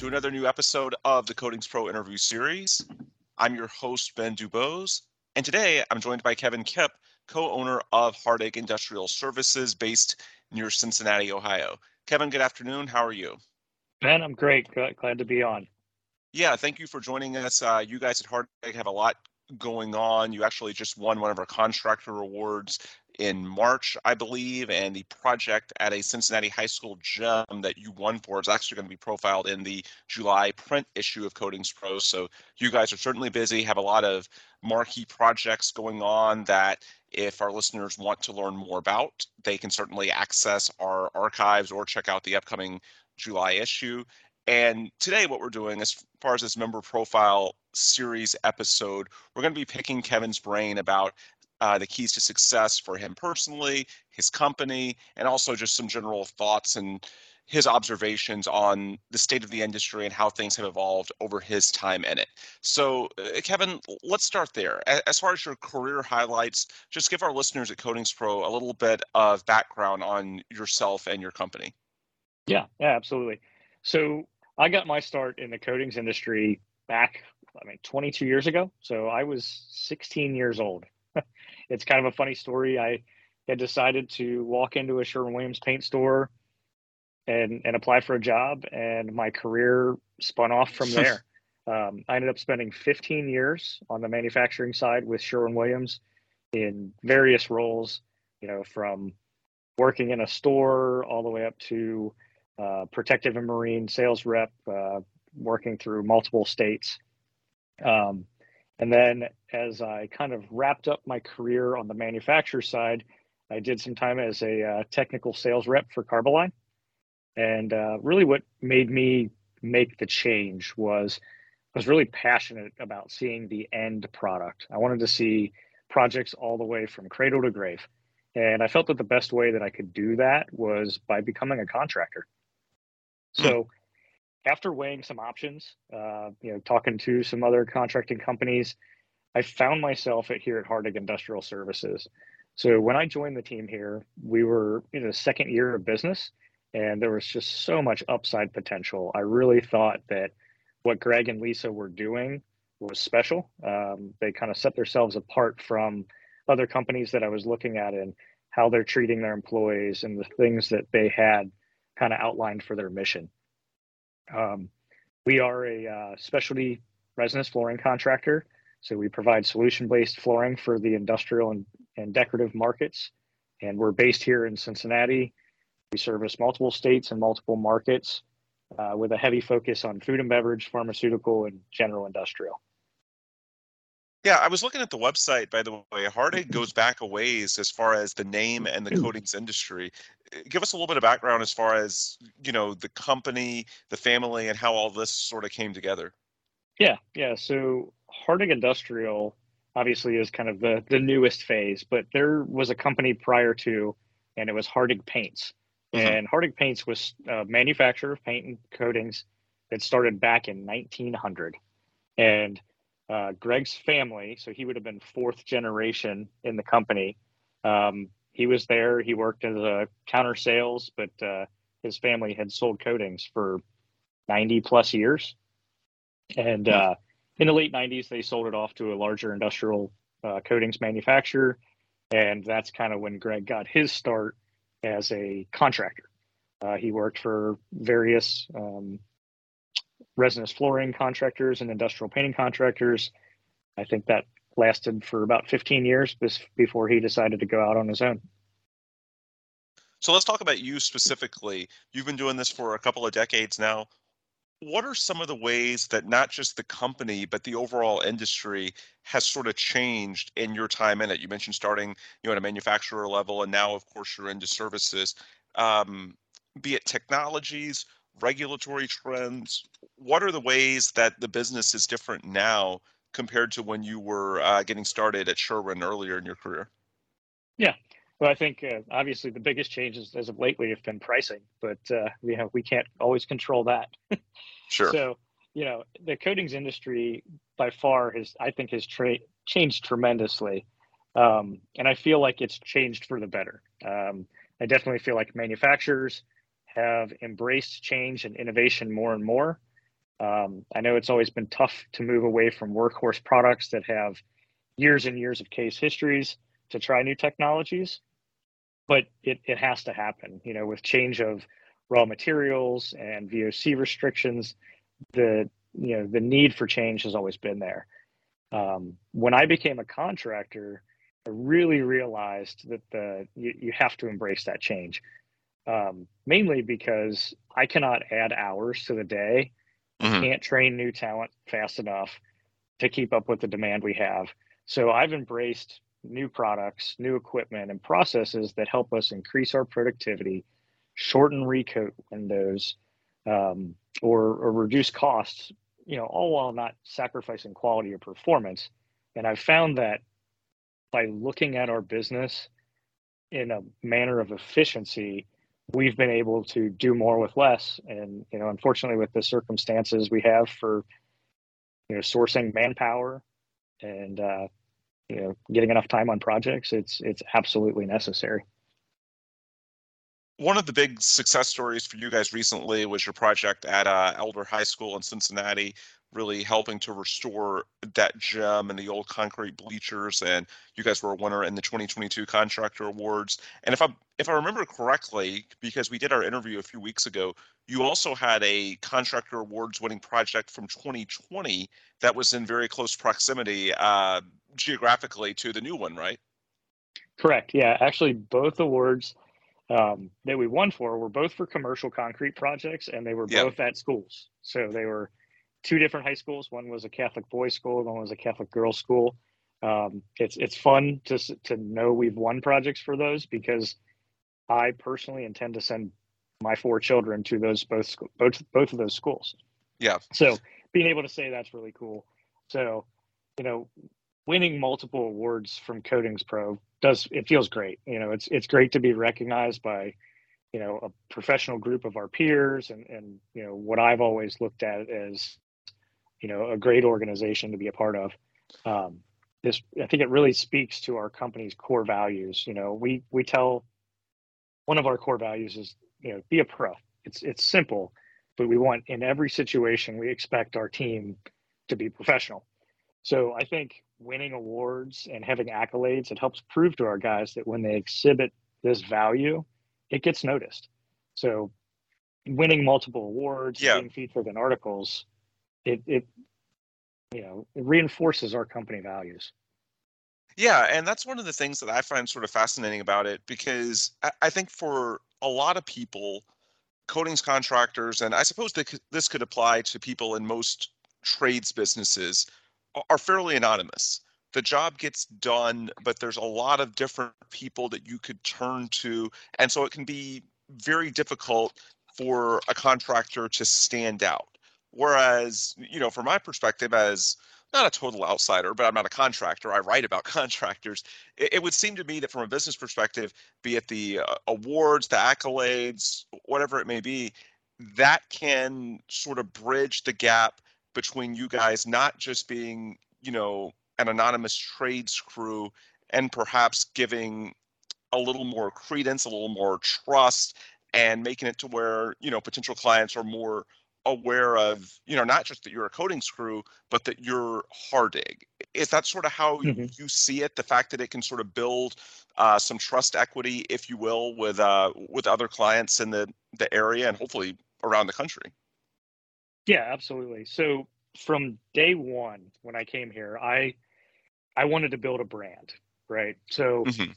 To another new episode of the Coatings Pro interview series. I'm your host, Ben Dubose, and today I'm joined by Kevin Kipp, co owner of Hardig Industrial Services based near Cincinnati, Ohio. Kevin, good afternoon. How are you? Ben, I'm great. Glad to be on. Yeah, thank you for joining us. Uh, you guys at Hardig have a lot going on. You actually just won one of our contractor awards in March, I believe, and the project at a Cincinnati high school gym that you won for is actually going to be profiled in the July print issue of Coatings Pro. So you guys are certainly busy, have a lot of marquee projects going on that if our listeners want to learn more about, they can certainly access our archives or check out the upcoming July issue. And today, what we're doing, as far as this member profile series episode, we're going to be picking Kevin's brain about uh, the keys to success for him personally, his company, and also just some general thoughts and his observations on the state of the industry and how things have evolved over his time in it. So, uh, Kevin, let's start there. As far as your career highlights, just give our listeners at Coatings Pro a little bit of background on yourself and your company. Yeah, yeah, absolutely. So, I got my start in the coatings industry back, I mean, 22 years ago. So, I was 16 years old it's kind of a funny story. I had decided to walk into a Sherwin Williams paint store and and apply for a job, and my career spun off from there. um, I ended up spending 15 years on the manufacturing side with Sherwin Williams in various roles. You know, from working in a store all the way up to uh, protective and marine sales rep, uh, working through multiple states. Um, and then as I kind of wrapped up my career on the manufacturer side, I did some time as a uh, technical sales rep for Carboline. And uh, really, what made me make the change was I was really passionate about seeing the end product. I wanted to see projects all the way from cradle to grave. And I felt that the best way that I could do that was by becoming a contractor. Hmm. So after weighing some options, uh, you know, talking to some other contracting companies, I found myself at here at Hardig Industrial Services. So when I joined the team here, we were in the second year of business, and there was just so much upside potential. I really thought that what Greg and Lisa were doing was special. Um, they kind of set themselves apart from other companies that I was looking at and how they're treating their employees and the things that they had kind of outlined for their mission. Um, we are a uh, specialty resinous flooring contractor. So we provide solution based flooring for the industrial and, and decorative markets. And we're based here in Cincinnati. We service multiple states and multiple markets uh, with a heavy focus on food and beverage, pharmaceutical, and general industrial. Yeah, I was looking at the website, by the way. Hardig mm-hmm. goes back a ways as far as the name and the mm. coatings industry. Eh, give us a little bit of background as far as, you know, the company, the family, and how all this sort of came together. Yeah, yeah. So Hardig Industrial obviously is kind of the, the newest phase, but there was a company prior to, and it was Hardig Paints. Mm-hmm. And Hardig Paints was a manufacturer of paint and coatings that started back in 1900. And uh, Greg's family, so he would have been fourth generation in the company. Um, he was there. He worked as a counter sales, but uh, his family had sold coatings for 90 plus years. And uh, in the late 90s, they sold it off to a larger industrial uh, coatings manufacturer. And that's kind of when Greg got his start as a contractor. Uh, he worked for various um, resinous flooring contractors and industrial painting contractors. I think that lasted for about 15 years before he decided to go out on his own. So let's talk about you specifically. You've been doing this for a couple of decades now. What are some of the ways that not just the company but the overall industry has sort of changed in your time in it? You mentioned starting, you know, at a manufacturer level, and now, of course, you're into services. Um, be it technologies, regulatory trends? What are the ways that the business is different now compared to when you were uh, getting started at Sherwin earlier in your career? Yeah, well, I think uh, obviously the biggest changes as of lately have been pricing, but uh, we have we can't always control that. sure. So you know the coatings industry by far has I think has tra- changed tremendously, um, and I feel like it's changed for the better. Um, I definitely feel like manufacturers have embraced change and innovation more and more. Um, I know it's always been tough to move away from workhorse products that have years and years of case histories to try new technologies, but it, it has to happen. You know, with change of raw materials and VOC restrictions, the you know the need for change has always been there. Um, when I became a contractor, I really realized that the you, you have to embrace that change. Um, mainly because I cannot add hours to the day. Mm-hmm. Can't train new talent fast enough to keep up with the demand we have. So I've embraced new products, new equipment, and processes that help us increase our productivity, shorten recoat windows, um, or, or reduce costs. You know, all while not sacrificing quality or performance. And I've found that by looking at our business in a manner of efficiency, we've been able to do more with less. And you know, unfortunately, with the circumstances we have for you know sourcing manpower and uh, you know getting enough time on projects, it's it's absolutely necessary. One of the big success stories for you guys recently was your project at uh, Elder High School in Cincinnati, really helping to restore that gem and the old concrete bleachers. And you guys were a winner in the 2022 Contractor Awards. And if I if I remember correctly, because we did our interview a few weeks ago, you also had a Contractor Awards winning project from 2020 that was in very close proximity uh, geographically to the new one, right? Correct. Yeah, actually, both awards um, that we won for were both for commercial concrete projects, and they were yep. both at schools. So they were two different high schools. One was a Catholic boys' school, one was a Catholic girls' school. Um, it's it's fun to to know we've won projects for those because I personally intend to send my four children to those both both both of those schools. Yeah. So being able to say that's really cool. So you know, winning multiple awards from Coatings Pro does it feels great. You know, it's it's great to be recognized by you know a professional group of our peers and and you know what I've always looked at as you know a great organization to be a part of. Um, this I think it really speaks to our company's core values. You know, we we tell one of our core values is you know be a pro. It's it's simple, but we want in every situation we expect our team to be professional. So I think winning awards and having accolades it helps prove to our guys that when they exhibit this value, it gets noticed. So winning multiple awards, yeah. being featured in articles, it it you know it reinforces our company values. Yeah, and that's one of the things that I find sort of fascinating about it because I, I think for a lot of people, coatings contractors, and I suppose that this could apply to people in most trades businesses, are fairly anonymous. The job gets done, but there's a lot of different people that you could turn to, and so it can be very difficult for a contractor to stand out. Whereas, you know, from my perspective as not a total outsider, but I'm not a contractor. I write about contractors. It, it would seem to me that from a business perspective, be it the uh, awards, the accolades, whatever it may be, that can sort of bridge the gap between you guys not just being, you know, an anonymous trades crew and perhaps giving a little more credence, a little more trust, and making it to where, you know, potential clients are more aware of you know not just that you're a coatings crew, but that you're Hardig is that sort of how mm-hmm. you see it the fact that it can sort of build uh, some trust equity if you will with uh, with other clients in the the area and hopefully around the country? Yeah absolutely. So from day one when i came here i i wanted to build a brand right? So mm-hmm.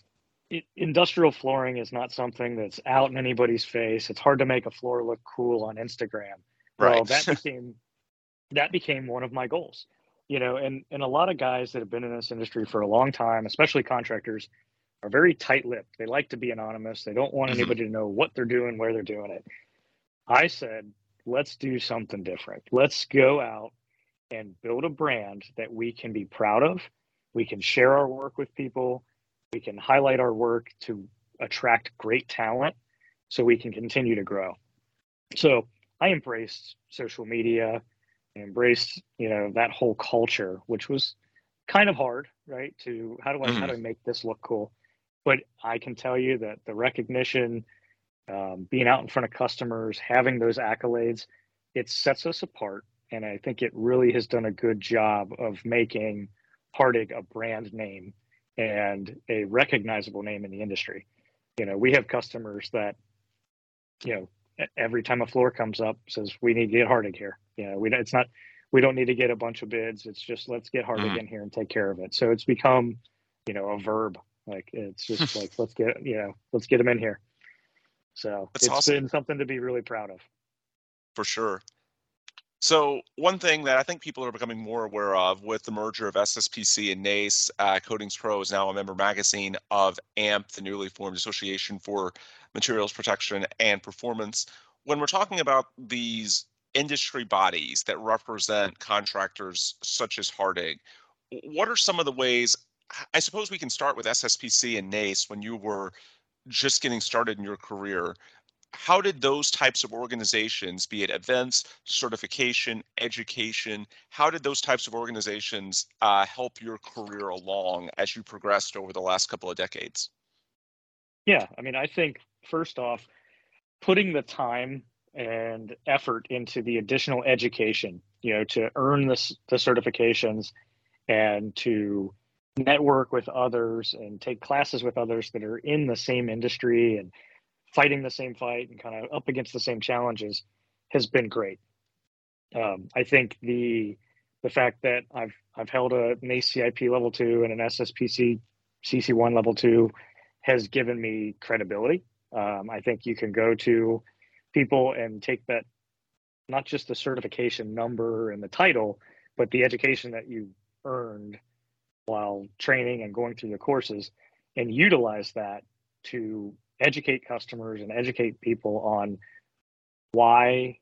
it, industrial flooring is not something that's out in anybody's face. It's hard to make a floor look cool on instagram Right. Well, that became that became one of my goals. You know, and and a lot of guys that have been in this industry for a long time, especially contractors, are very tight-lipped. They like to be anonymous. They don't want mm-hmm. anybody to know what they're doing, where they're doing it. I said, let's do something different. Let's go out and build a brand that we can be proud of. We can share our work with people. We can highlight our work to attract great talent so we can continue to grow. So I embraced social media, embraced you know that whole culture, which was kind of hard, right? To how do I mm-hmm. how do I make this look cool? But I can tell you that the recognition um, being out in front of customers, having those accolades, it sets us apart. And I think it really has done a good job of making Hardig a brand name and a recognizable name in the industry. You know, we have customers that, you know, every time a floor comes up says we need to get Hardig here. You know, we it's not we don't need to get a bunch of bids. It's just let's get Hardig mm-hmm. in here and take care of it. So it's become, you know, a verb. Like it's just like let's get you know let's get them in here. So That's it's awesome. been something to be really proud of. For sure. So one thing that I think people are becoming more aware of with the merger of SSPC and NACE, uh, Coatings Pro is now a member magazine of AMP, the newly formed Association for Materials Protection and Performance. When we're talking about these industry bodies that represent contractors such as Hardig, what are some of the ways? I suppose we can start with SSPC and NACE when you were just getting started in your career how did those types of organizations, be it events, certification, education, how did those types of organizations uh, help your career along as you progressed over the last couple of decades? Yeah, I mean, I think first off, putting the time and effort into the additional education, you know, to earn this, the certifications and to network with others and take classes with others that are in the same industry and fighting the same fight and kind of up against the same challenges has been great. Um, I think the the fact that I've I've held a an ACIP level two and an SSPC CC one level two has given me credibility. Um, I think you can go to people and take that not just the certification number and the title, but the education that you earned while training and going through the courses and utilize that to educate customers and educate people on why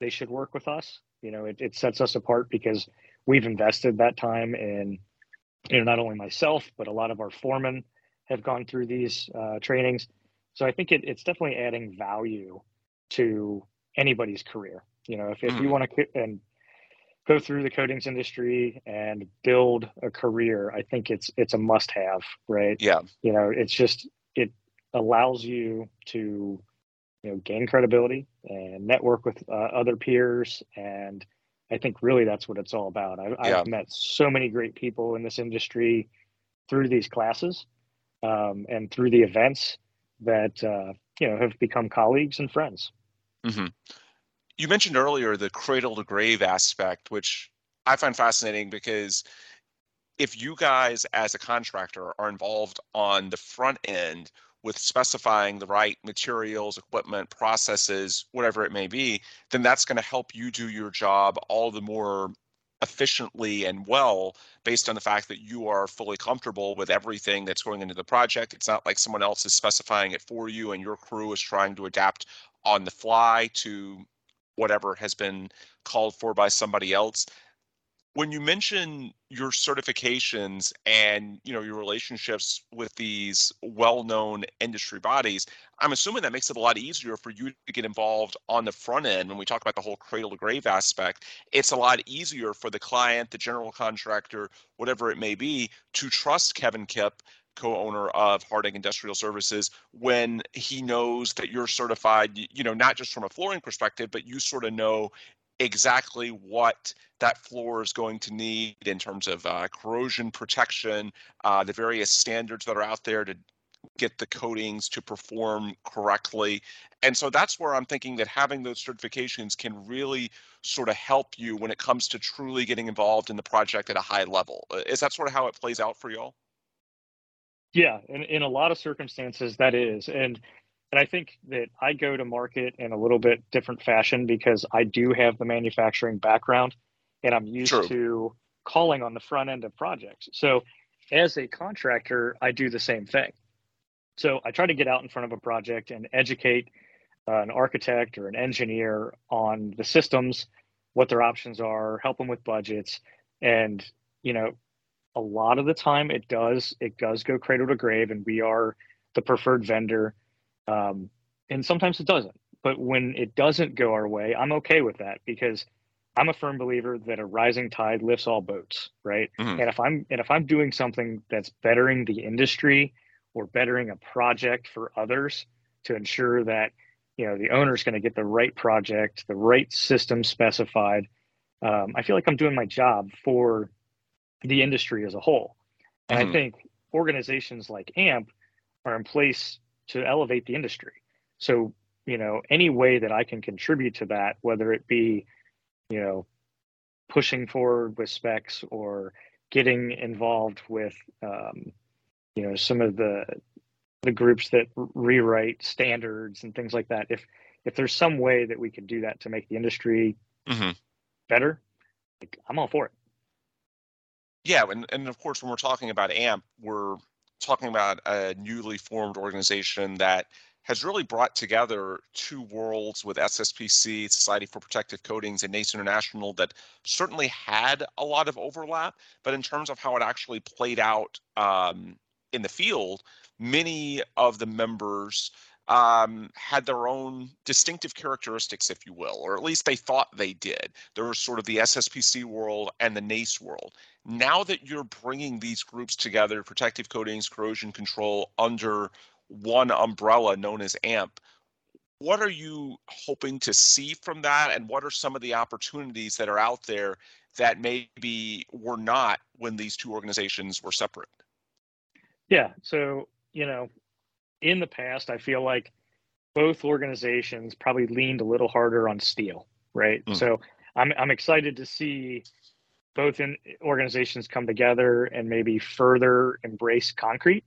they should work with us. You know, it, it sets us apart because we've invested that time in, you know, not only myself, but a lot of our foremen have gone through these uh, trainings. So I think it, it's definitely adding value to anybody's career. You know, if, if you mm-hmm. want to and go through the coatings industry and build a career, I think it's it's a must have, right? Yeah. You know, it's just it allows you to you know gain credibility and network with uh, other peers and i think really that's what it's all about I've, yeah. I've, met so many great people in this industry through these classes um, and through the events that uh, you know have become colleagues and friends mm-hmm. you mentioned earlier the cradle to grave aspect which i find fascinating because if you guys as a contractor are involved on the front end with specifying the right materials, equipment, processes, whatever it may be, then that's going to help you do your job all the more efficiently and well based on the fact that you are fully comfortable with everything that's going into the project. It's not like someone else is specifying it for you and your crew is trying to adapt on the fly to whatever has been called for by somebody else when you mention your certifications and you know your relationships with these well-known industry bodies i'm assuming that makes it a lot easier for you to get involved on the front end. When we talk about the whole cradle to grave aspect it's a lot easier for the client the general contractor whatever it may be to trust kevin kipp co-owner of Hardig Industrial Services when he knows that you're certified, you know, not just from a flooring perspective, but you sort of know exactly what that floor is going to need in terms of uh, corrosion protection, uh, the various standards that are out there to get the coatings to perform correctly. And so that's where I'm thinking that having those certifications can really sort of help you when it comes to truly getting involved in the project at a high level. Uh, is that sort of how it plays out for y'all? Yeah, in, in a lot of circumstances that is. And and I think that I go to market in a little bit different fashion because I do have the manufacturing background and I'm used True. to calling on the front end of projects. So as a contractor, I do the same thing. So I try to get out in front of a project and educate uh, an architect or an engineer on the systems, what their options are, help them with budgets. And, you know, a lot of the time it does, it does go cradle to grave and we are the preferred vendor um, and sometimes it doesn't. But when it doesn't go our way, I'm okay with that because I'm a firm believer that a rising tide lifts all boats, right? Mm-hmm. And if I'm and if I'm doing something that's bettering the industry or bettering a project for others to ensure that you know the owner's going to get the right project, the right system specified. Um, I feel like I'm doing my job for the industry as a whole, and mm-hmm. I think organizations like AMP are in place to elevate the industry. So you know any way that I can contribute to that, whether it be you know pushing forward with specs or getting involved with um, you know some of the the groups that rewrite standards and things like that if if there's some way that we could do that to make the industry mm-hmm. better like, i'm all for it yeah and, and of course when we're talking about amp we're talking about a newly formed organization that has really brought together two worlds with SSPC, Society for Protective Coatings, and NACE International that certainly had a lot of overlap. But in terms of how it actually played out um, in the field, many of the members um, had their own distinctive characteristics, if you will, or at least they thought they did. There was sort of the SSPC world and the NACE world. Now that you're bringing these groups together, protective coatings, corrosion control, under one umbrella known as AMP. What are you hoping to see from that, and what are some of the opportunities that are out there that maybe were not when these two organizations were separate? Yeah, so you know, in the past, I feel like both organizations probably leaned a little harder on steel, right? Mm. So I'm I'm excited to see both in organizations come together and maybe further embrace concrete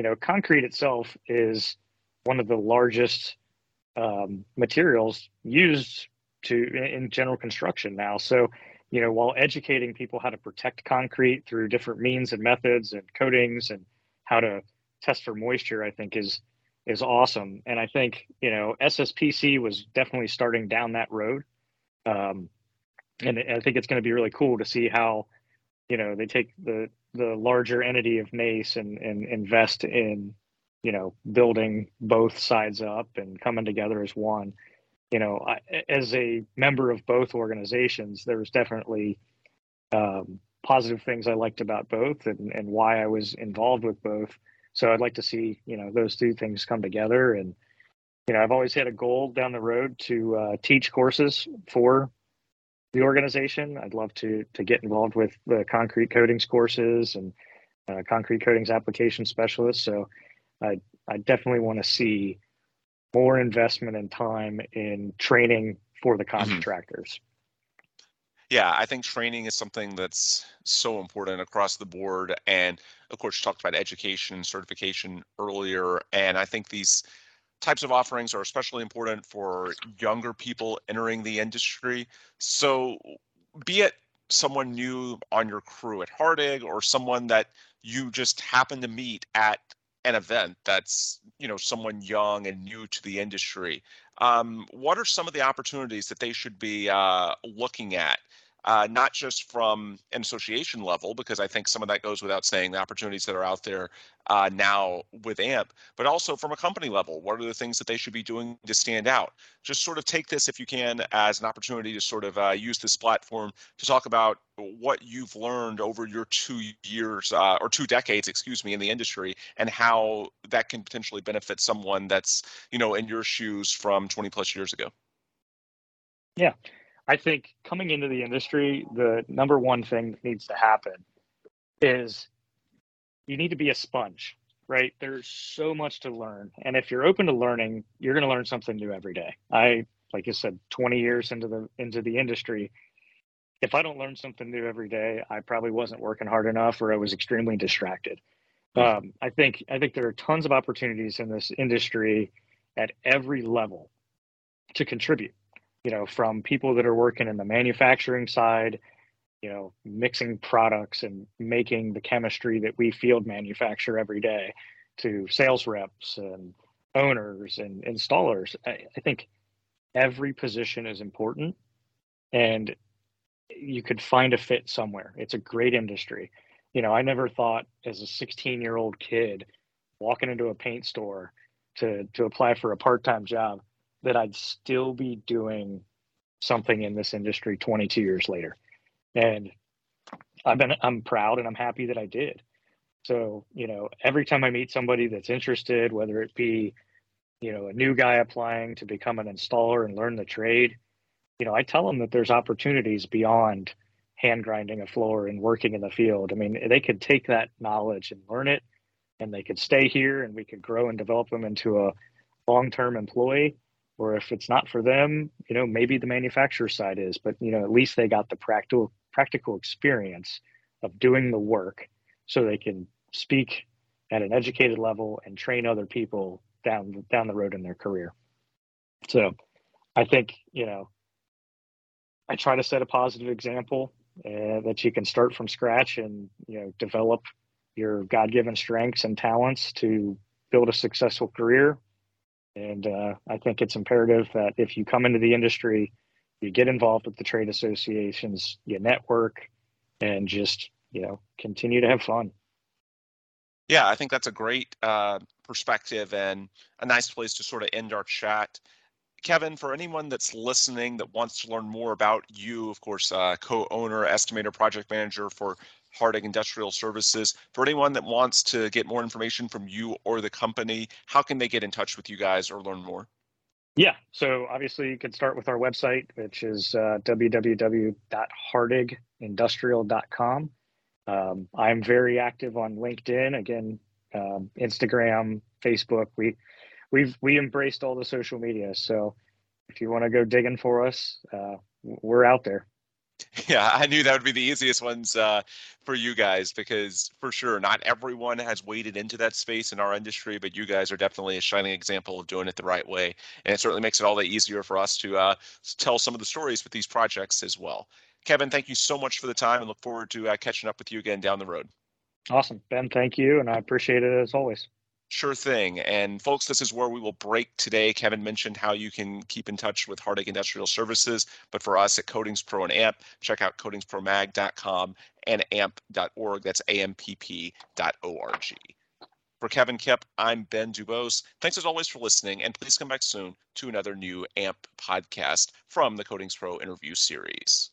you know, concrete itself is one of the largest um, materials used to in general construction now. So, you know, while educating people how to protect concrete through different means and methods and coatings and how to test for moisture, I think is is awesome. And I think you know SSPC was definitely starting down that road. Um, and I think it's going to be really cool to see how you know they take the the larger entity of NACE and, and invest in, you know, building both sides up and coming together as one. You know, I, as a member of both organizations, there was definitely um, positive things I liked about both and, and why I was involved with both. So I'd like to see, you know, those two things come together. And, you know, I've always had a goal down the road to uh, teach courses for the organization. I'd love to to get involved with the concrete coatings courses and uh, concrete coatings application specialists. So I I definitely want to see more investment and time in training for the mm-hmm. contractors. Mm-hmm. Yeah, I think training is something that's so important across the board. And of course, you talked about education and certification earlier. And I think these types of offerings are especially important for younger people entering the industry. So, be it someone new on your crew at Hardig or someone that you just happen to meet at an event that's you know someone young and new to the industry um, what are some of the opportunities that they should be uh, looking at uh, not just from an association level, because I think some of that goes without saying, the opportunities that are out there uh, now with AMP, but also from a company level. What are the things that they should be doing to stand out? Just sort of take this, if you can, as an opportunity to sort of uh, use this platform to talk about what you've learned over your two years uh, or two decades, excuse me, in the industry, and how that can potentially benefit someone that's you know in your shoes from 20 plus years ago. Yeah. I think coming into the industry, the number one thing that needs to happen is you need to be a sponge, right? There's so much to learn. And if you're open to learning, you're going to learn something new every day. I, like you said, 20 years into the into the industry, if I don't learn something new every day, I probably wasn't working hard enough or I was extremely distracted. Um, I think I think there are tons of opportunities in this industry at every level to contribute you know, from people that are working in the manufacturing side, you know, mixing products and making the chemistry that we field manufacture every day to sales reps and owners and installers. I, I think every position is important and you could find a fit somewhere. It's a great industry. You know, I never thought as a 16 year old kid walking into a paint store to to apply for a part-time job that I'd still be doing something in this industry 22 years later. And I've been I'm proud and I'm happy that I did. So, you know, every time I meet somebody that's interested, whether it be you know, a new guy applying to become an installer and learn the trade, you know, I tell them that there's opportunities beyond hand grinding a floor and working in the field. I mean, they could take that knowledge and learn it, and they could stay here, and we could grow and develop them into a long-term employee. Or if it's not for them, you know, maybe the manufacturer side is, but you know, at least they got the practical practical experience of doing the work, so they can speak at an educated level and train other people down down the road in their career. So, I think you know, I try to set a positive example uh, that you can start from scratch and you know develop your god-given strengths and talents to build a successful career and uh, i think it's imperative that if you come into the industry you get involved with the trade associations you network and just you know continue to have fun. Yeah i think that's a great uh, perspective and a nice place to sort of end our chat. Kevin, for anyone that's listening that wants to learn more about you, of course, uh, co-owner, estimator, project manager for Hardig Industrial Services, for anyone that wants to get more information from you or the company, how can they get in touch with you guys or learn more? Yeah, so obviously you can start with our website, which is uh, www.hardigindustrial.com. Um, I'm very active on LinkedIn, again, um, Instagram, Facebook. We we've we embraced all the social media. So if you want to go digging for us, uh, we're out there. Yeah, I knew that would be the easiest ones uh, for you guys because for sure, not everyone has waded into that space in our industry, but you guys are definitely a shining example of doing it the right way. And it certainly makes it all the easier for us to uh, tell some of the stories with these projects as well. Kevin, thank you so much for the time and look forward to uh, catching up with you again down the road. Awesome. Ben, thank you. And I appreciate it as always. Sure thing. And folks, this is where we will break today. Kevin mentioned how you can keep in touch with Hardig Industrial Services, but for us at Coatings Pro and AMP, check out coatingspromag.com and amp.org. That's ampp.org. For Kevin Kipp, I'm Ben Dubose. Thanks as always for listening, and please come back soon to another new AMP podcast from the Coatings Pro interview series.